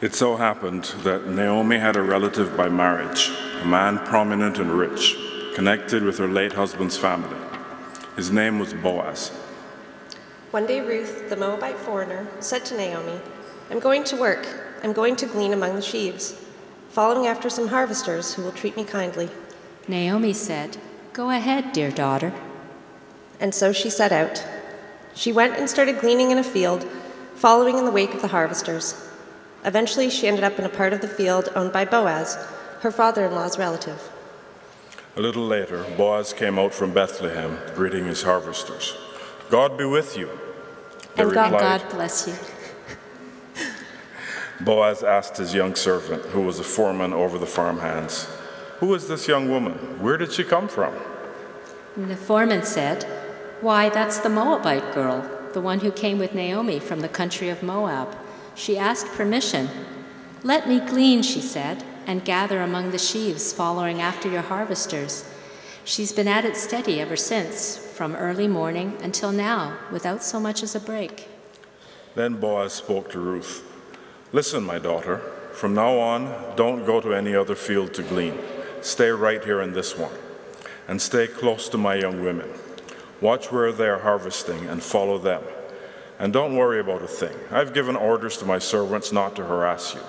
It so happened that Naomi had a relative by marriage, a man prominent and rich, connected with her late husband's family. His name was Boaz. One day, Ruth, the Moabite foreigner, said to Naomi, I'm going to work. I'm going to glean among the sheaves, following after some harvesters who will treat me kindly. Naomi said, Go ahead, dear daughter. And so she set out. She went and started gleaning in a field, following in the wake of the harvesters. Eventually, she ended up in a part of the field owned by Boaz, her father in law's relative. A little later, Boaz came out from Bethlehem, greeting his harvesters. God be with you. They And God, replied. God bless you. Boaz asked his young servant, who was a foreman over the farmhands, Who is this young woman? Where did she come from? And the foreman said, Why, that's the Moabite girl, the one who came with Naomi from the country of Moab. She asked permission. Let me glean, she said, and gather among the sheaves following after your harvesters. She's been at it steady ever since, from early morning until now, without so much as a break. Then Boaz spoke to Ruth Listen, my daughter, from now on, don't go to any other field to glean. Stay right here in this one, and stay close to my young women. Watch where they are harvesting and follow them. And don't worry about a thing. I've given orders to my servants not to harass you.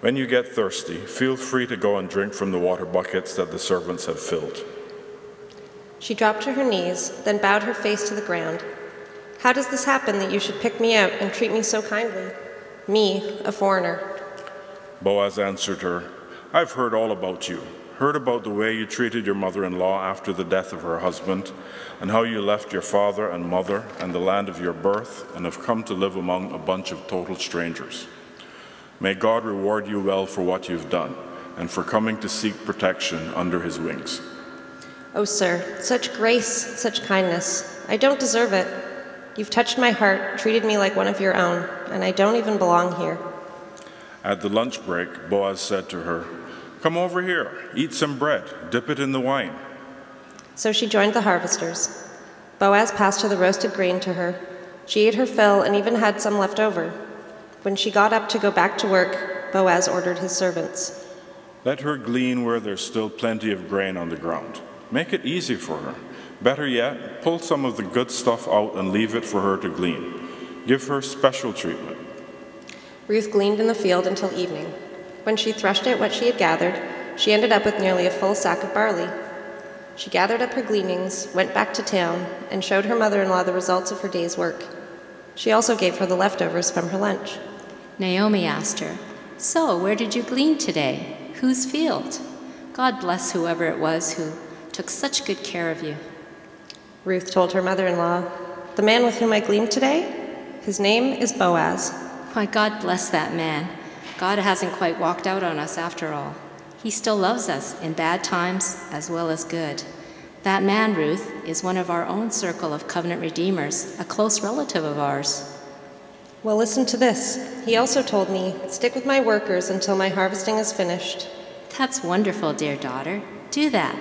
When you get thirsty, feel free to go and drink from the water buckets that the servants have filled. She dropped to her knees, then bowed her face to the ground. How does this happen that you should pick me out and treat me so kindly? Me, a foreigner. Boaz answered her, I've heard all about you, heard about the way you treated your mother in law after the death of her husband, and how you left your father and mother and the land of your birth and have come to live among a bunch of total strangers. May God reward you well for what you've done and for coming to seek protection under his wings. Oh, sir, such grace, such kindness. I don't deserve it. You've touched my heart, treated me like one of your own, and I don't even belong here. At the lunch break, Boaz said to her, Come over here, eat some bread, dip it in the wine. So she joined the harvesters. Boaz passed her the roasted grain to her. She ate her fill and even had some left over. When she got up to go back to work, Boaz ordered his servants. Let her glean where there's still plenty of grain on the ground. Make it easy for her. Better yet, pull some of the good stuff out and leave it for her to glean. Give her special treatment. Ruth gleaned in the field until evening. When she threshed out what she had gathered, she ended up with nearly a full sack of barley. She gathered up her gleanings, went back to town, and showed her mother in law the results of her day's work. She also gave her the leftovers from her lunch. Naomi asked her, So, where did you glean today? Whose field? God bless whoever it was who took such good care of you. Ruth told her mother in law, The man with whom I gleaned today? His name is Boaz. Why, God bless that man. God hasn't quite walked out on us after all. He still loves us in bad times as well as good. That man, Ruth, is one of our own circle of covenant redeemers, a close relative of ours. Well, listen to this. He also told me, Stick with my workers until my harvesting is finished. That's wonderful, dear daughter. Do that.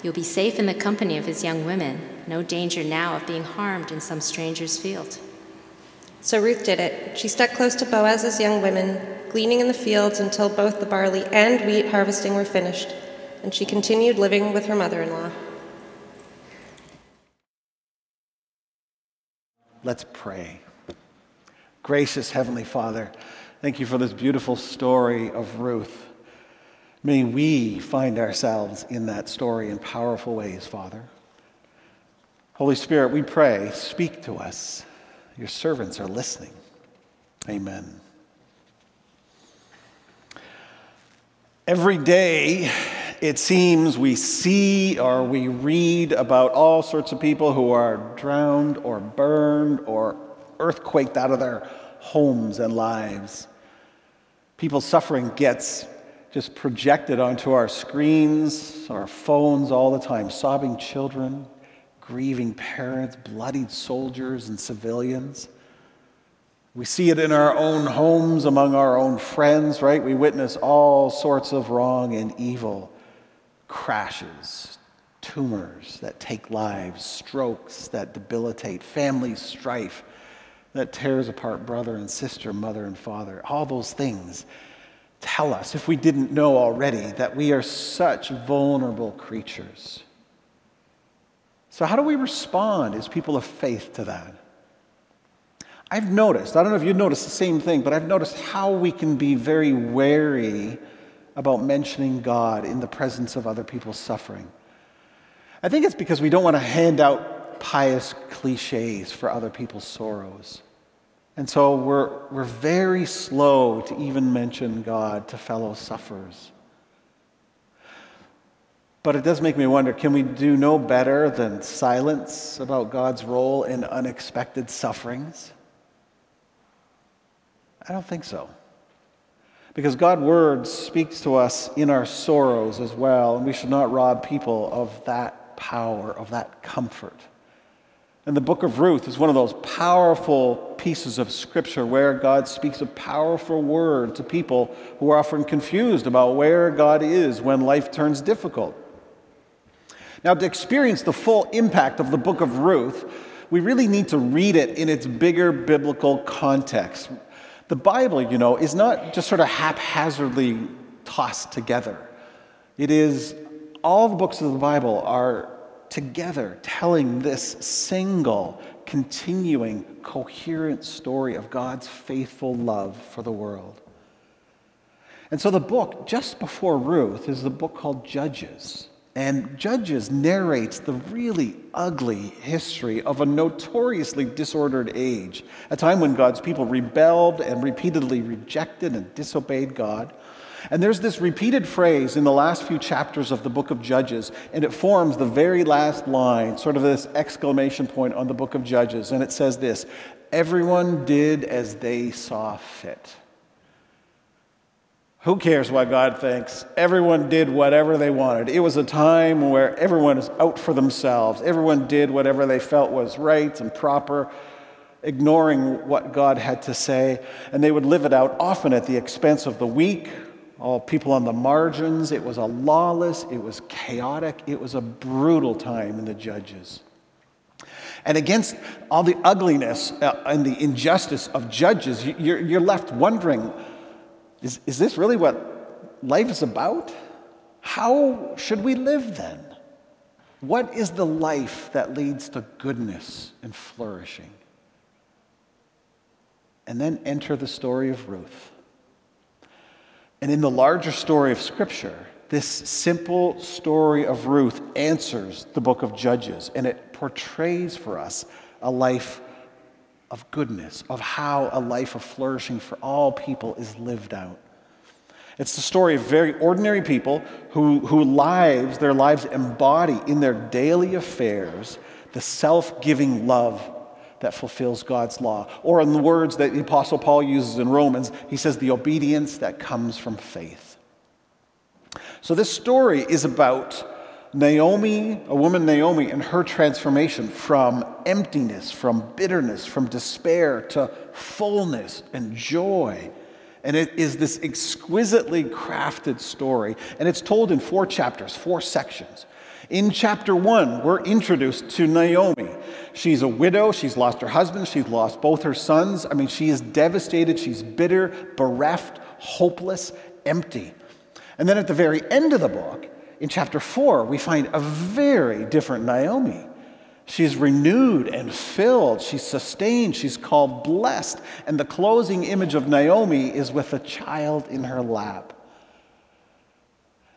You'll be safe in the company of his young women. No danger now of being harmed in some stranger's field. So Ruth did it. She stuck close to Boaz's young women, gleaning in the fields until both the barley and wheat harvesting were finished, and she continued living with her mother in law. Let's pray. Gracious Heavenly Father, thank you for this beautiful story of Ruth. May we find ourselves in that story in powerful ways, Father. Holy Spirit, we pray, speak to us. Your servants are listening. Amen. Every day, it seems we see or we read about all sorts of people who are drowned or burned or earthquaked out of their homes and lives. People's suffering gets just projected onto our screens, our phones all the time. Sobbing children, grieving parents, bloodied soldiers and civilians. We see it in our own homes, among our own friends, right? We witness all sorts of wrong and evil crashes, tumors that take lives, strokes that debilitate, family strife that tears apart brother and sister, mother and father. All those things tell us, if we didn't know already, that we are such vulnerable creatures. So, how do we respond as people of faith to that? I've noticed, I don't know if you've noticed the same thing, but I've noticed how we can be very wary about mentioning God in the presence of other people's suffering. I think it's because we don't want to hand out pious cliches for other people's sorrows. And so we're, we're very slow to even mention God to fellow sufferers. But it does make me wonder can we do no better than silence about God's role in unexpected sufferings? I don't think so. Because God's word speaks to us in our sorrows as well, and we should not rob people of that power, of that comfort. And the book of Ruth is one of those powerful pieces of scripture where God speaks a powerful word to people who are often confused about where God is when life turns difficult. Now, to experience the full impact of the book of Ruth, we really need to read it in its bigger biblical context. The Bible, you know, is not just sort of haphazardly tossed together. It is, all the books of the Bible are together telling this single, continuing, coherent story of God's faithful love for the world. And so the book, just before Ruth, is the book called Judges. And Judges narrates the really ugly history of a notoriously disordered age, a time when God's people rebelled and repeatedly rejected and disobeyed God. And there's this repeated phrase in the last few chapters of the book of Judges, and it forms the very last line, sort of this exclamation point on the book of Judges. And it says this Everyone did as they saw fit. Who cares what God thinks? Everyone did whatever they wanted. It was a time where everyone is out for themselves. Everyone did whatever they felt was right and proper, ignoring what God had to say. And they would live it out often at the expense of the weak all people on the margins. It was a lawless, it was chaotic, it was a brutal time in the judges. And against all the ugliness uh, and the injustice of judges, you're left wondering is, is this really what life is about? How should we live then? What is the life that leads to goodness and flourishing? And then enter the story of Ruth. And in the larger story of Scripture, this simple story of Ruth answers the book of Judges, and it portrays for us a life of goodness, of how a life of flourishing for all people is lived out. It's the story of very ordinary people who, who lives, their lives embody in their daily affairs the self giving love that fulfills God's law. Or, in the words that the Apostle Paul uses in Romans, he says, the obedience that comes from faith. So, this story is about Naomi, a woman Naomi, and her transformation from emptiness, from bitterness, from despair to fullness and joy. And it is this exquisitely crafted story. And it's told in four chapters, four sections. In chapter one, we're introduced to Naomi. She's a widow. She's lost her husband. She's lost both her sons. I mean, she is devastated. She's bitter, bereft, hopeless, empty. And then at the very end of the book, in chapter four, we find a very different Naomi. She's renewed and filled. She's sustained. She's called blessed. And the closing image of Naomi is with a child in her lap.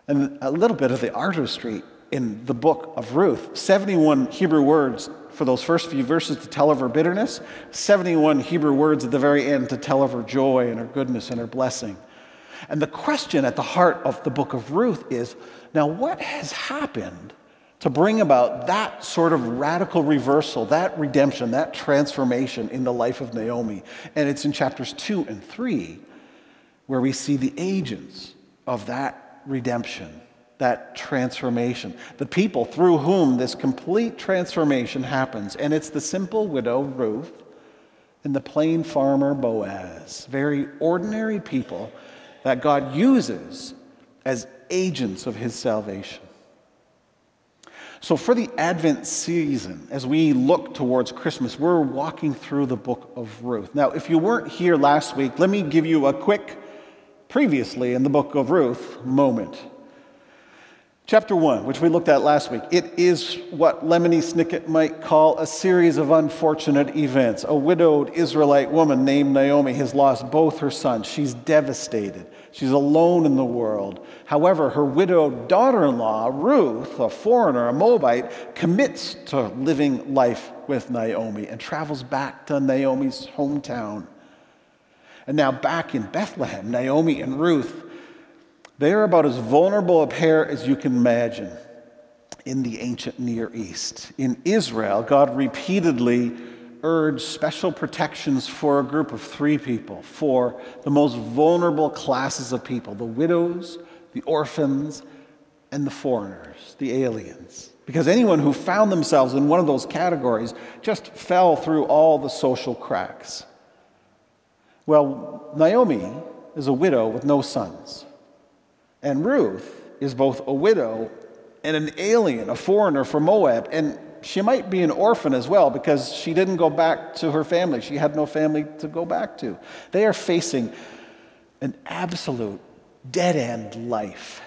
And a little bit of the artistry in the book of Ruth 71 Hebrew words for those first few verses to tell of her bitterness, 71 Hebrew words at the very end to tell of her joy and her goodness and her blessing. And the question at the heart of the book of Ruth is now, what has happened to bring about that sort of radical reversal, that redemption, that transformation in the life of Naomi? And it's in chapters two and three where we see the agents of that redemption that transformation. The people through whom this complete transformation happens. And it's the simple widow, Ruth, and the plain farmer, Boaz. Very ordinary people that God uses as agents of his salvation. So, for the Advent season, as we look towards Christmas, we're walking through the book of Ruth. Now, if you weren't here last week, let me give you a quick previously in the book of Ruth moment. Chapter 1, which we looked at last week, it is what Lemony Snicket might call a series of unfortunate events. A widowed Israelite woman named Naomi has lost both her sons. She's devastated. She's alone in the world. However, her widowed daughter in law, Ruth, a foreigner, a Moabite, commits to living life with Naomi and travels back to Naomi's hometown. And now, back in Bethlehem, Naomi and Ruth they are about as vulnerable a pair as you can imagine in the ancient Near East. In Israel, God repeatedly urged special protections for a group of three people, for the most vulnerable classes of people the widows, the orphans, and the foreigners, the aliens. Because anyone who found themselves in one of those categories just fell through all the social cracks. Well, Naomi is a widow with no sons. And Ruth is both a widow and an alien, a foreigner from Moab. And she might be an orphan as well because she didn't go back to her family. She had no family to go back to. They are facing an absolute dead end life.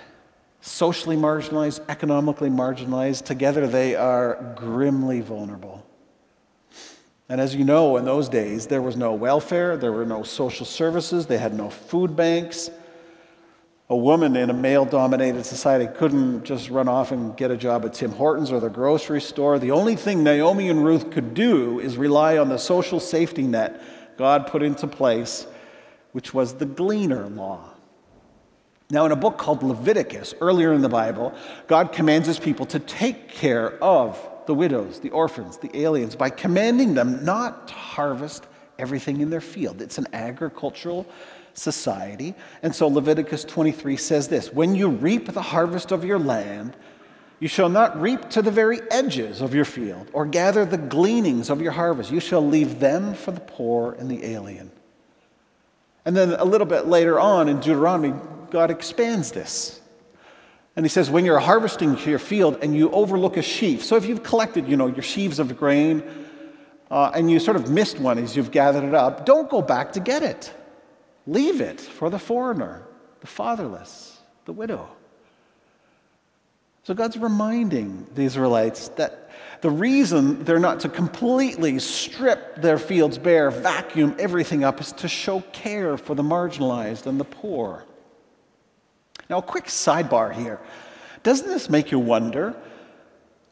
Socially marginalized, economically marginalized. Together they are grimly vulnerable. And as you know, in those days, there was no welfare, there were no social services, they had no food banks a woman in a male dominated society couldn't just run off and get a job at Tim Hortons or the grocery store. The only thing Naomi and Ruth could do is rely on the social safety net God put into place, which was the gleaner law. Now, in a book called Leviticus, earlier in the Bible, God commands his people to take care of the widows, the orphans, the aliens, by commanding them not to harvest everything in their field. It's an agricultural society. And so Leviticus 23 says this When you reap the harvest of your land, you shall not reap to the very edges of your field, or gather the gleanings of your harvest. You shall leave them for the poor and the alien. And then a little bit later on in Deuteronomy, God expands this. And he says, when you're harvesting your field and you overlook a sheaf, so if you've collected, you know, your sheaves of grain, uh, and you sort of missed one as you've gathered it up, don't go back to get it. Leave it for the foreigner, the fatherless, the widow. So God's reminding the Israelites that the reason they're not to completely strip their fields bare, vacuum everything up, is to show care for the marginalized and the poor. Now, a quick sidebar here. Doesn't this make you wonder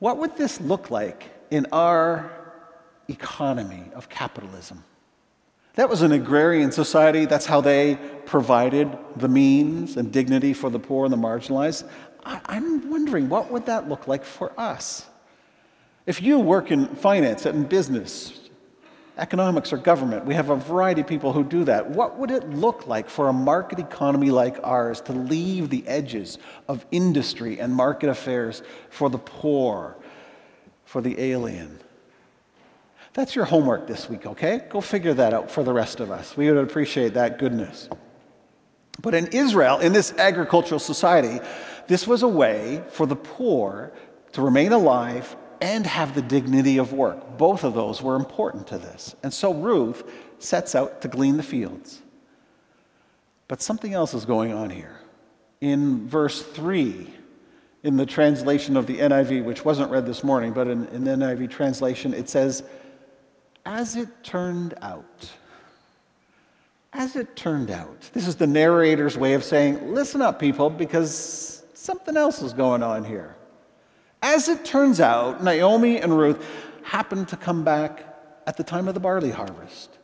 what would this look like in our economy of capitalism? That was an agrarian society. That's how they provided the means and dignity for the poor and the marginalized. I, am wondering, what would that look like for us? If you work in finance and business, economics or government, we have a variety of people who do that. What would it look like for a market economy like ours to leave the edges of industry and market affairs for the poor, for the alien? That's your homework this week, okay? Go figure that out for the rest of us. We would appreciate that goodness. But in Israel, in this agricultural society, this was a way for the poor to remain alive and have the dignity of work. Both of those were important to this. And so Ruth sets out to glean the fields. But something else is going on here. In verse 3, in the translation of the NIV, which wasn't read this morning, but in, in the NIV translation, it says, as it turned out, as it turned out, this is the narrator's way of saying, listen up, people, because something else is going on here. As it turns out, Naomi and Ruth happened to come back at the time of the barley harvest.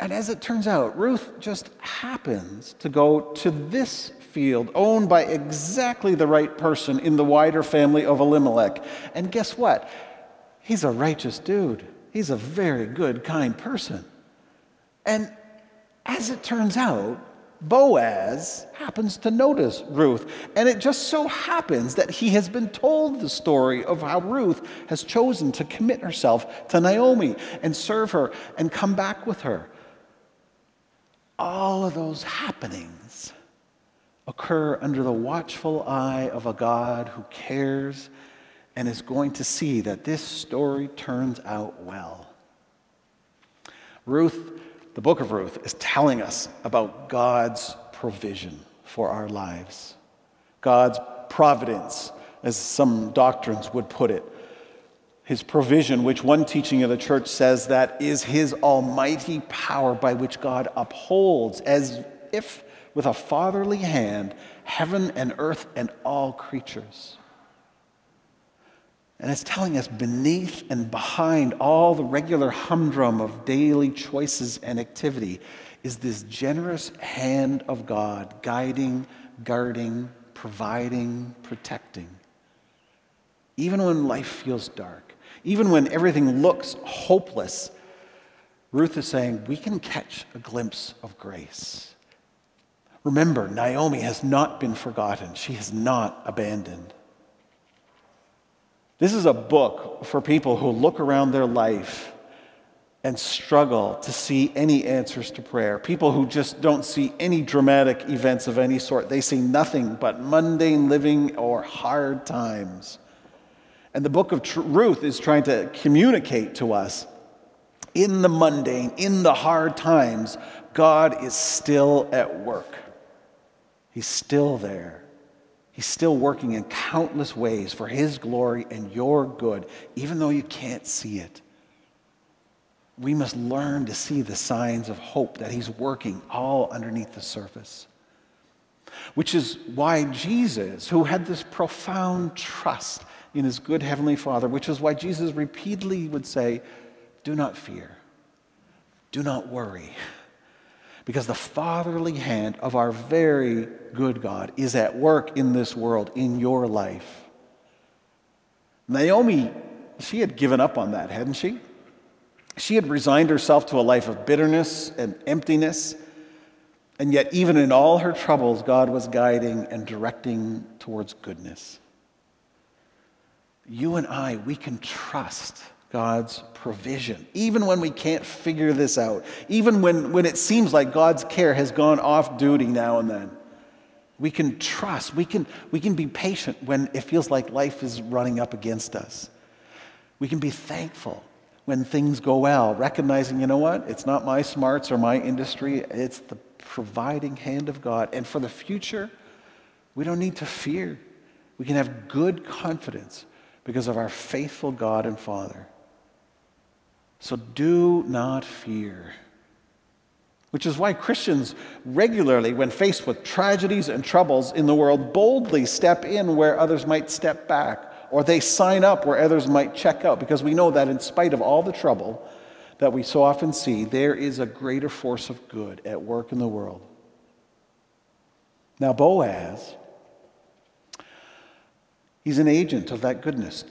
And as it turns out, Ruth just happens to go to this field owned by exactly the right person in the wider family of Elimelech. And guess what? He's a righteous dude. He's a very good, kind person. And as it turns out, Boaz happens to notice Ruth. And it just so happens that he has been told the story of how Ruth has chosen to commit herself to Naomi and serve her and come back with her. All of those happenings occur under the watchful eye of a God who cares and is going to see that this story turns out well. Ruth, the book of Ruth, is telling us about God's provision for our lives, God's providence, as some doctrines would put it. His provision, which one teaching of the church says that is his almighty power by which God upholds, as if with a fatherly hand, heaven and earth and all creatures. And it's telling us beneath and behind all the regular humdrum of daily choices and activity is this generous hand of God guiding, guarding, providing, protecting. Even when life feels dark, even when everything looks hopeless, Ruth is saying we can catch a glimpse of grace. Remember, Naomi has not been forgotten, she has not abandoned. This is a book for people who look around their life and struggle to see any answers to prayer. People who just don't see any dramatic events of any sort. They see nothing but mundane living or hard times. And the book of Ruth is trying to communicate to us in the mundane, in the hard times, God is still at work. He's still there. He's still working in countless ways for His glory and your good, even though you can't see it. We must learn to see the signs of hope that He's working all underneath the surface. Which is why Jesus, who had this profound trust in His good Heavenly Father, which is why Jesus repeatedly would say, Do not fear, do not worry because the fatherly hand of our very good God is at work in this world, in your life. Naomi, she had given up on that, hadn't she? She had resigned herself to a life of bitterness and emptiness. And yet, even in all her troubles, God was guiding and directing towards goodness. You and I, we can trust God's provision. Even when we can't figure this out, even when, when it seems like God's care has gone off duty now and then, we can trust, we can, we can be patient when it feels like life is running up against us. We can be thankful when things go well, recognizing, you know what, it's not my smarts or my industry, it's the providing hand of God. And for the future, we don't need to fear. We can have good confidence because of our faithful God and Father. So do not fear. Which is why Christians regularly, when faced with tragedies and troubles in the world, boldly step in where others might step back, or they sign up where others might check out, because we know that in spite of all the trouble that we so often see, there is a greater force of good at work in the world. Now, Boaz, he's an agent of that goodness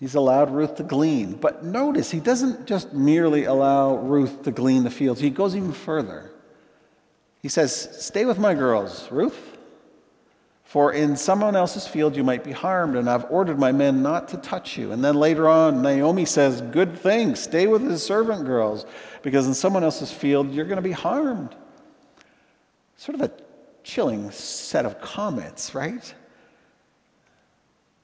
He's allowed Ruth to glean. But notice, he doesn't just merely allow Ruth to glean the fields, he goes even further. He says, Stay with my girls, Ruth, for in someone else's field you might be harmed, and I've ordered my men not to touch you. And then later on, Naomi says, Good thing, stay with his servant girls, because in someone else's field you're going to be harmed. Sort of a chilling set of comments, right?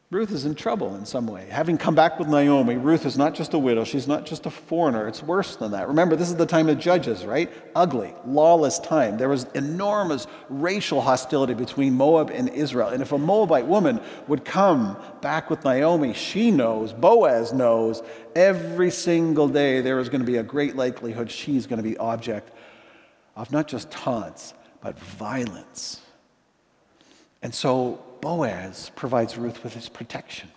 Ruth is in trouble in some way. Having come back with Naomi, Ruth is not just a widow, she's not just a foreigner, it's worse than that. Remember, this is the time of Judges, right? Ugly, lawless time. There was enormous racial hostility between Moab and Israel. And if a Moabite woman would come back with Naomi, she knows, Boaz knows, every single day there is going to be a great likelihood she's going to be object of not just taunts, but violence. And so Boaz provides Ruth with his protection.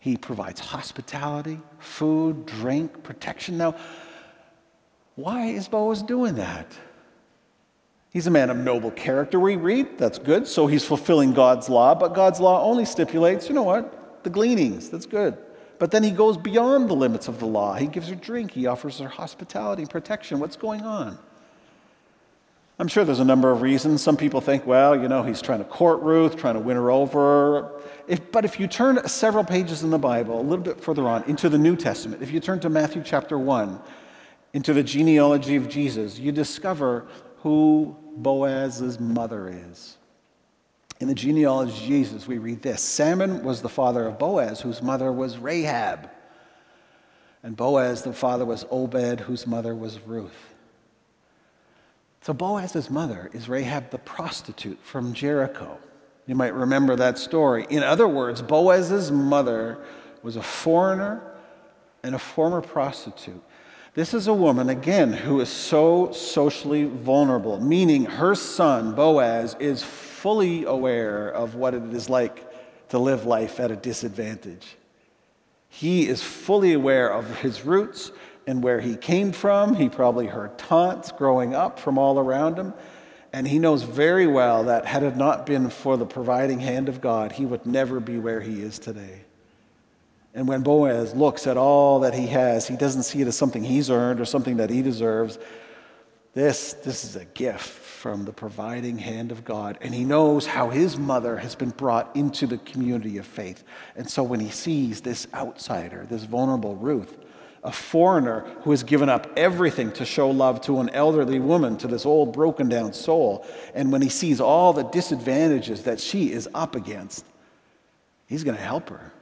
He provides hospitality, food, drink, protection. Now, why is Boaz doing that? He's a man of noble character, we read. That's good. So he's fulfilling God's law, but God's law only stipulates, you know what? The gleanings. That's good. But then he goes beyond the limits of the law. He gives her drink, he offers her hospitality protection. What's going on? I'm sure there's a number of reasons. Some people think, well, you know, he's trying to court Ruth, trying to win her over. If, but if you turn several pages in the Bible, a little bit further on, into the New Testament, if you turn to Matthew chapter 1, into the genealogy of Jesus, you discover who Boaz's mother is. In the genealogy of Jesus, we read this Salmon was the father of Boaz, whose mother was Rahab. And Boaz, the father, was Obed, whose mother was Ruth. So Boaz's mother is Rahab the prostitute from Jericho. You might remember that story. In other words, Boaz's mother was a foreigner and a former prostitute. This is a woman, again, who is so socially vulnerable, meaning her son, Boaz, is fully aware of what it is like to live life at a disadvantage. He is fully aware of his roots and where he came from. He probably heard taunts growing up from all around him. And he knows very well that had it not been for the providing hand of God, he would never be where he is today. And when Boaz looks at all that he has, he doesn't see it as something he's earned or something that he deserves. This, this is a gift from the providing hand of God. And he knows how his mother has been brought into the community of faith. And so when he sees this outsider, this vulnerable Ruth, a foreigner who has given up everything to show love to an elderly woman, to this old broken down soul. And when he sees all the disadvantages that she is up against, he's going to help her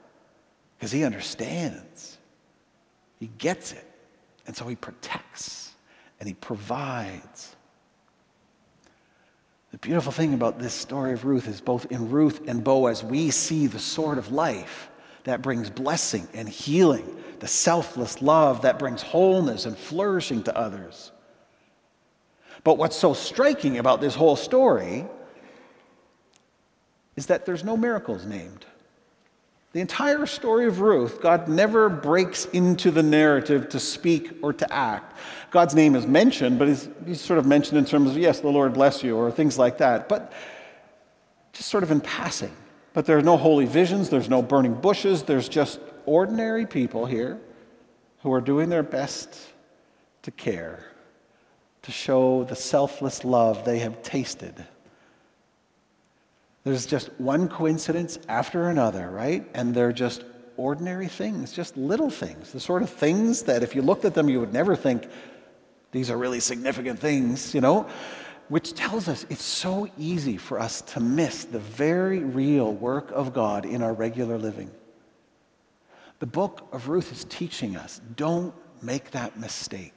because he understands. He gets it. And so he protects and he provides. The beautiful thing about this story of Ruth is both in Ruth and Boaz, we see the sort of life that brings blessing and healing the selfless love that brings wholeness and flourishing to others. But what's so striking about this whole story is that there's no miracles named. The entire story of Ruth, God never breaks into the narrative to speak or to act. God's name is mentioned, but he's, he's, sort of mentioned in terms of, yes, the Lord bless you, or things like that, but just sort of in passing. But there are no holy visions, there's no burning bushes, there's just ordinary people here who are doing their best to care, to show the selfless love they have tasted. There's just one coincidence after another, right? And they're just ordinary things, just little things, the sort of things that if you looked at them, you would never think these are really significant things, you know? Which tells us it's so easy for us to miss the very real work of God in our regular living. The book of Ruth is teaching us don't make that mistake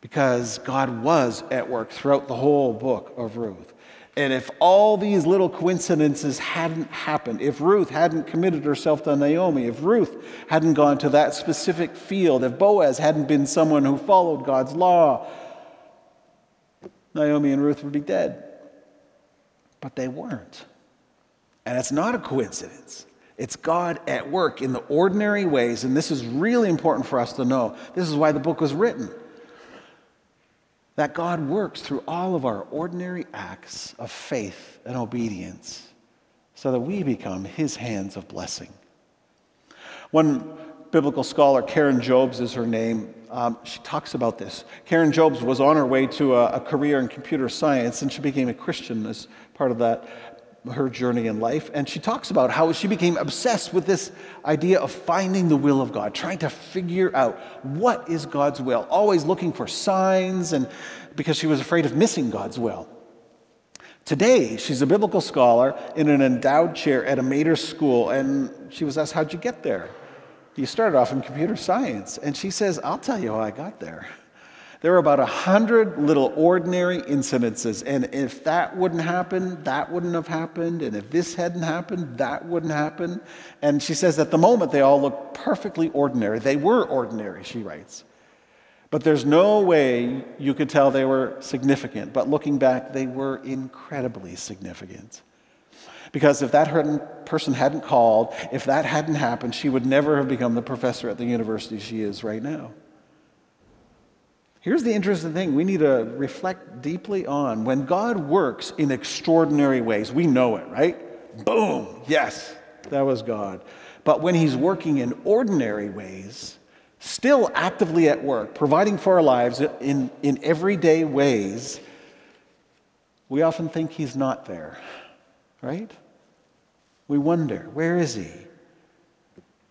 because God was at work throughout the whole book of Ruth. And if all these little coincidences hadn't happened, if Ruth hadn't committed herself to Naomi, if Ruth hadn't gone to that specific field, if Boaz hadn't been someone who followed God's law, Naomi and Ruth would be dead. But they weren't. And it's not a coincidence. It's God at work in the ordinary ways, and this is really important for us to know. This is why the book was written. That God works through all of our ordinary acts of faith and obedience so that we become his hands of blessing. One biblical scholar, Karen Jobes is her name, um, she talks about this. Karen Jobes was on her way to a, a career in computer science, and she became a Christian as part of that her journey in life. And she talks about how she became obsessed with this idea of finding the will of God, trying to figure out what is God's will, always looking for signs, and because she was afraid of missing God's will. Today, she's a biblical scholar in an endowed chair at a Mater school, and she was asked, How'd you get there? You started off in computer science. And she says, I'll tell you how I got there. There were about a hundred little ordinary incidences, and if that wouldn't happen, that wouldn't have happened, and if this hadn't happened, that wouldn't happen. And she says at the moment they all look perfectly ordinary. They were ordinary, she writes. But there's no way you could tell they were significant. But looking back, they were incredibly significant. Because if that person hadn't called, if that hadn't happened, she would never have become the professor at the university she is right now. Here's the interesting thing we need to reflect deeply on. When God works in extraordinary ways, we know it, right? Boom, yes, that was God. But when He's working in ordinary ways, still actively at work, providing for our lives in, in everyday ways, we often think He's not there, right? We wonder, where is He?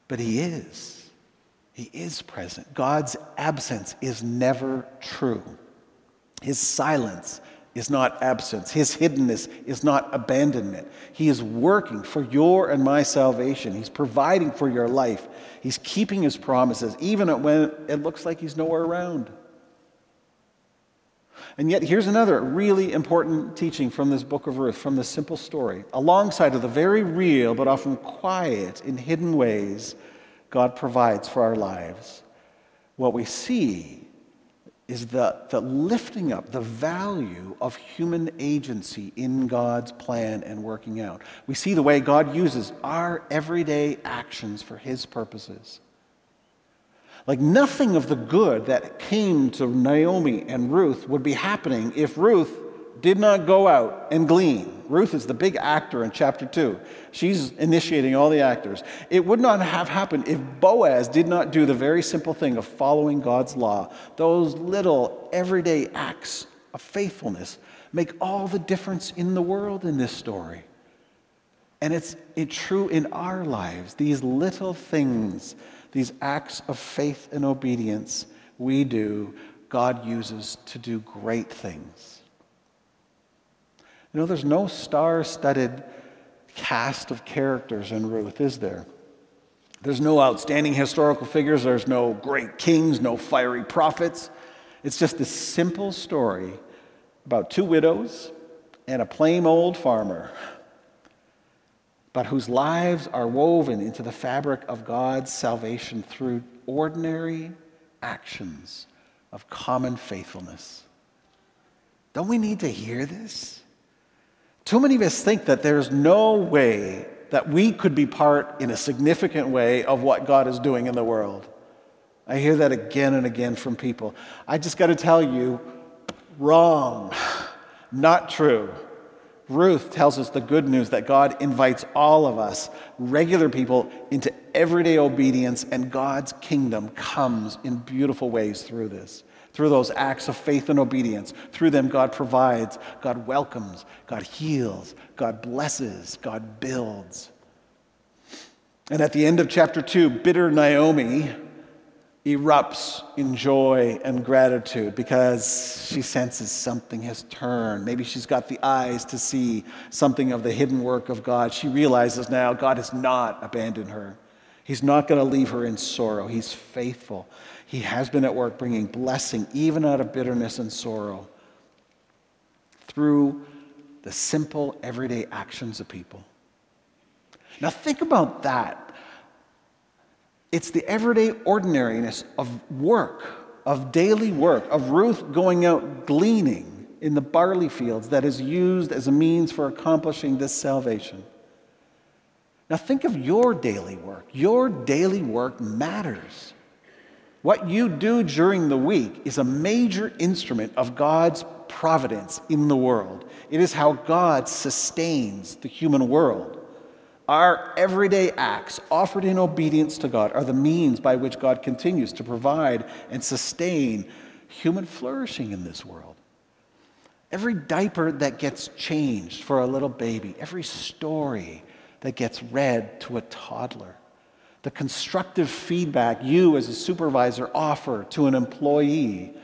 But He is. He is present. God's absence is never true. His silence is not absence. His hiddenness is not abandonment. He is working for your and my salvation. He's providing for your life. He's keeping his promises, even when it looks like he's nowhere around. And yet, here's another really important teaching from this book of Ruth, from this simple story. Alongside of the very real, but often quiet in hidden ways God provides for our lives, what we see is the, the lifting up, the value of human agency in God's plan and working out. We see the way God uses our everyday actions for his purposes. Like nothing of the good that came to Naomi and Ruth would be happening if Ruth did not go out and glean. Ruth is the big actor in chapter 2. She's initiating all the actors. It would not have happened if Boaz did not do the very simple thing of following God's law. Those little everyday acts of faithfulness make all the difference in the world in this story. And it's, it's true in our lives. These little things these acts of faith and obedience we do, God uses to do great things. You know, there's no star studded cast of characters in Ruth, is there? There's no outstanding historical figures, there's no great kings, no fiery prophets. It's just this simple story about two widows and a plain old farmer but whose lives are woven into the fabric of God's salvation through ordinary actions of common faithfulness. Don't we need to hear this? Too many of us think that there's no way that we could be part in a significant way of what God is doing in the world. I hear that again and again from people. I just got to tell you, wrong, not true. Ruth tells us the good news that God invites all of us, regular people, into everyday obedience, and God's kingdom comes in beautiful ways through this. Through those acts of faith and obedience. Through them, God provides, God welcomes, God heals, God blesses, God builds. And at the end of chapter 2, bitter Naomi erupts in joy and gratitude because she senses something has turned. Maybe she's got the eyes to see something of the hidden work of God. She realizes now God has not abandoned her. He's not going to leave her in sorrow. He's faithful. He has been at work bringing blessing even out of bitterness and sorrow through the simple everyday actions of people. Now, think about that it's the everyday ordinariness of work, of daily work, of Ruth going out gleaning in the barley fields that is used as a means for accomplishing this salvation. Now, think of your daily work. Your daily work matters. What you do during the week is a major instrument of God's providence in the world. It is how God sustains the human world. Our everyday acts offered in obedience to God are the means by which God continues to provide and sustain human flourishing in this world. Every diaper that gets changed for a little baby, every story that gets read to a toddler, the constructive feedback you as a supervisor offer to an employee,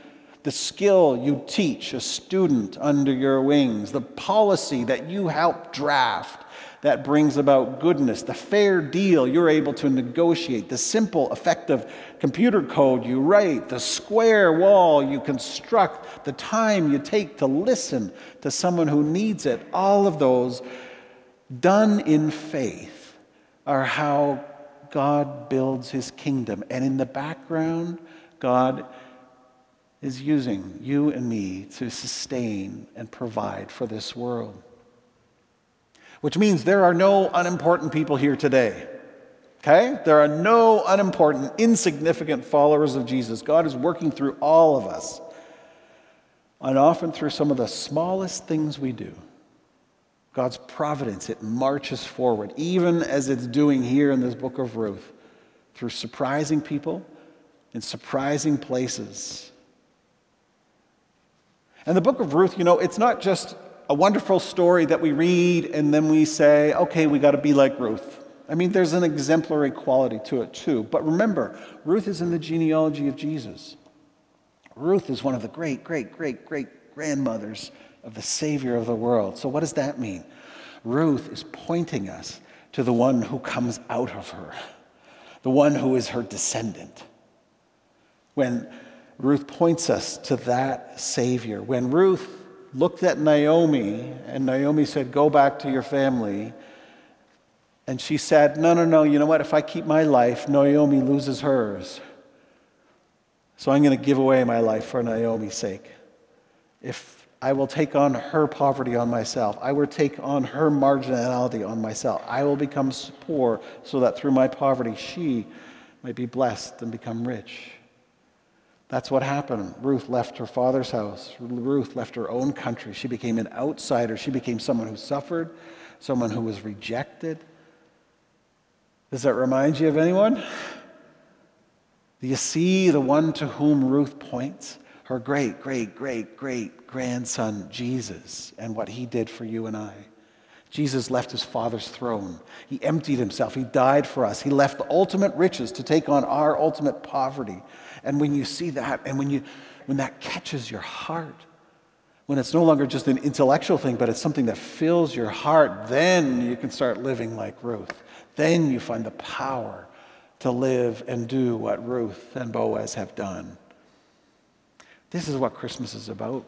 the skill you teach a student under your wings, the policy that you help draft that brings about goodness, the fair deal you're able to negotiate, the simple, effective computer code you write, the square wall you construct, the time you take to listen to someone who needs it, all of those done in faith are how God builds his kingdom. And in the background, God is using you and me to sustain and provide for this world which means there are no unimportant people here today. Okay? There are no unimportant, insignificant followers of Jesus. God is working through all of us, and often through some of the smallest things we do. God's providence, it marches forward, even as it's doing here in this book of Ruth, through surprising people in surprising places. And the book of Ruth, you know, it's not just a wonderful story that we read and then we say, okay, we got to be like Ruth. I mean, there's an exemplary quality to it too. But remember, Ruth is in the genealogy of Jesus. Ruth is one of the great, great, great, great grandmothers of the Savior of the world. So, what does that mean? Ruth is pointing us to the one who comes out of her, the one who is her descendant. When Ruth points us to that Savior, when Ruth looked at Naomi and Naomi said, Go back to your family, and she said, No, no, no, you know what? If I keep my life, Naomi loses hers. So I'm going to give away my life for Naomi's sake. If I will take on her poverty on myself, I will take on her marginality on myself. I will become poor so that through my poverty she might be blessed and become rich. That's what happened. Ruth left her father's house. Ruth left her own country. She became an outsider. She became someone who suffered, someone who was rejected. Does that remind you of anyone? Do you see the one to whom Ruth points? Her great, great, great, great grandson, Jesus, and what he did for you and I. Jesus left his Father's throne. He emptied himself. He died for us. He left the ultimate riches to take on our ultimate poverty. And when you see that, and when, you, when that catches your heart, when it's no longer just an intellectual thing, but it's something that fills your heart, then you can start living like Ruth. Then you find the power to live and do what Ruth and Boaz have done. This is what Christmas is about.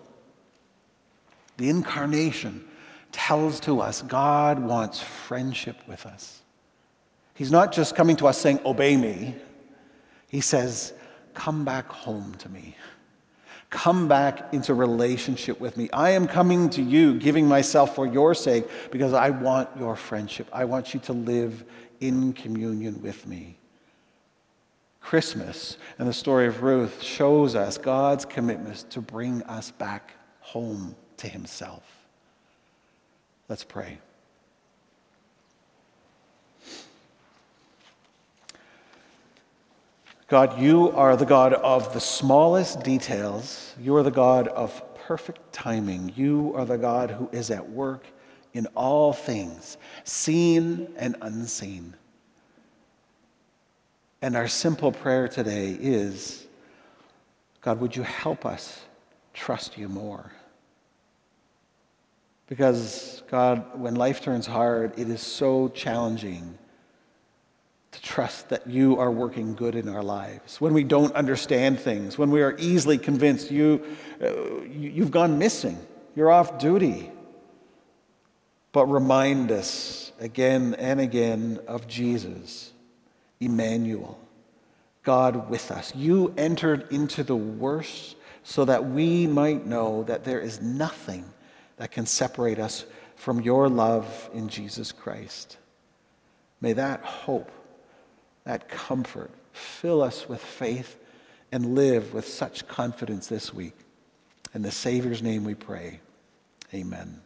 The incarnation tells to us God wants friendship with us. He's not just coming to us saying, Obey me. He says, Come back home to me. Come back into relationship with me. I am coming to you, giving myself for your sake, because I want your friendship. I want you to live in communion with me. Christmas and the story of Ruth shows us God's commitment to bring us back home to Himself. Let's pray. God, you are the God of the smallest details. You are the God of perfect timing. You are the God who is at work in all things, seen and unseen. And our simple prayer today is God, would you help us trust you more? Because, God, when life turns hard, it is so challenging to trust that you are working good in our lives. When we don't understand things, when we are easily convinced you, uh, you've gone missing, you're off duty. But remind us again and again of Jesus Emmanuel, God with us. You entered into the worst so that we might know that there is nothing that can separate us from your love in Jesus Christ. May that hope, that comfort, fill us with faith and live with such confidence this week. In the Savior's name we pray. Amen.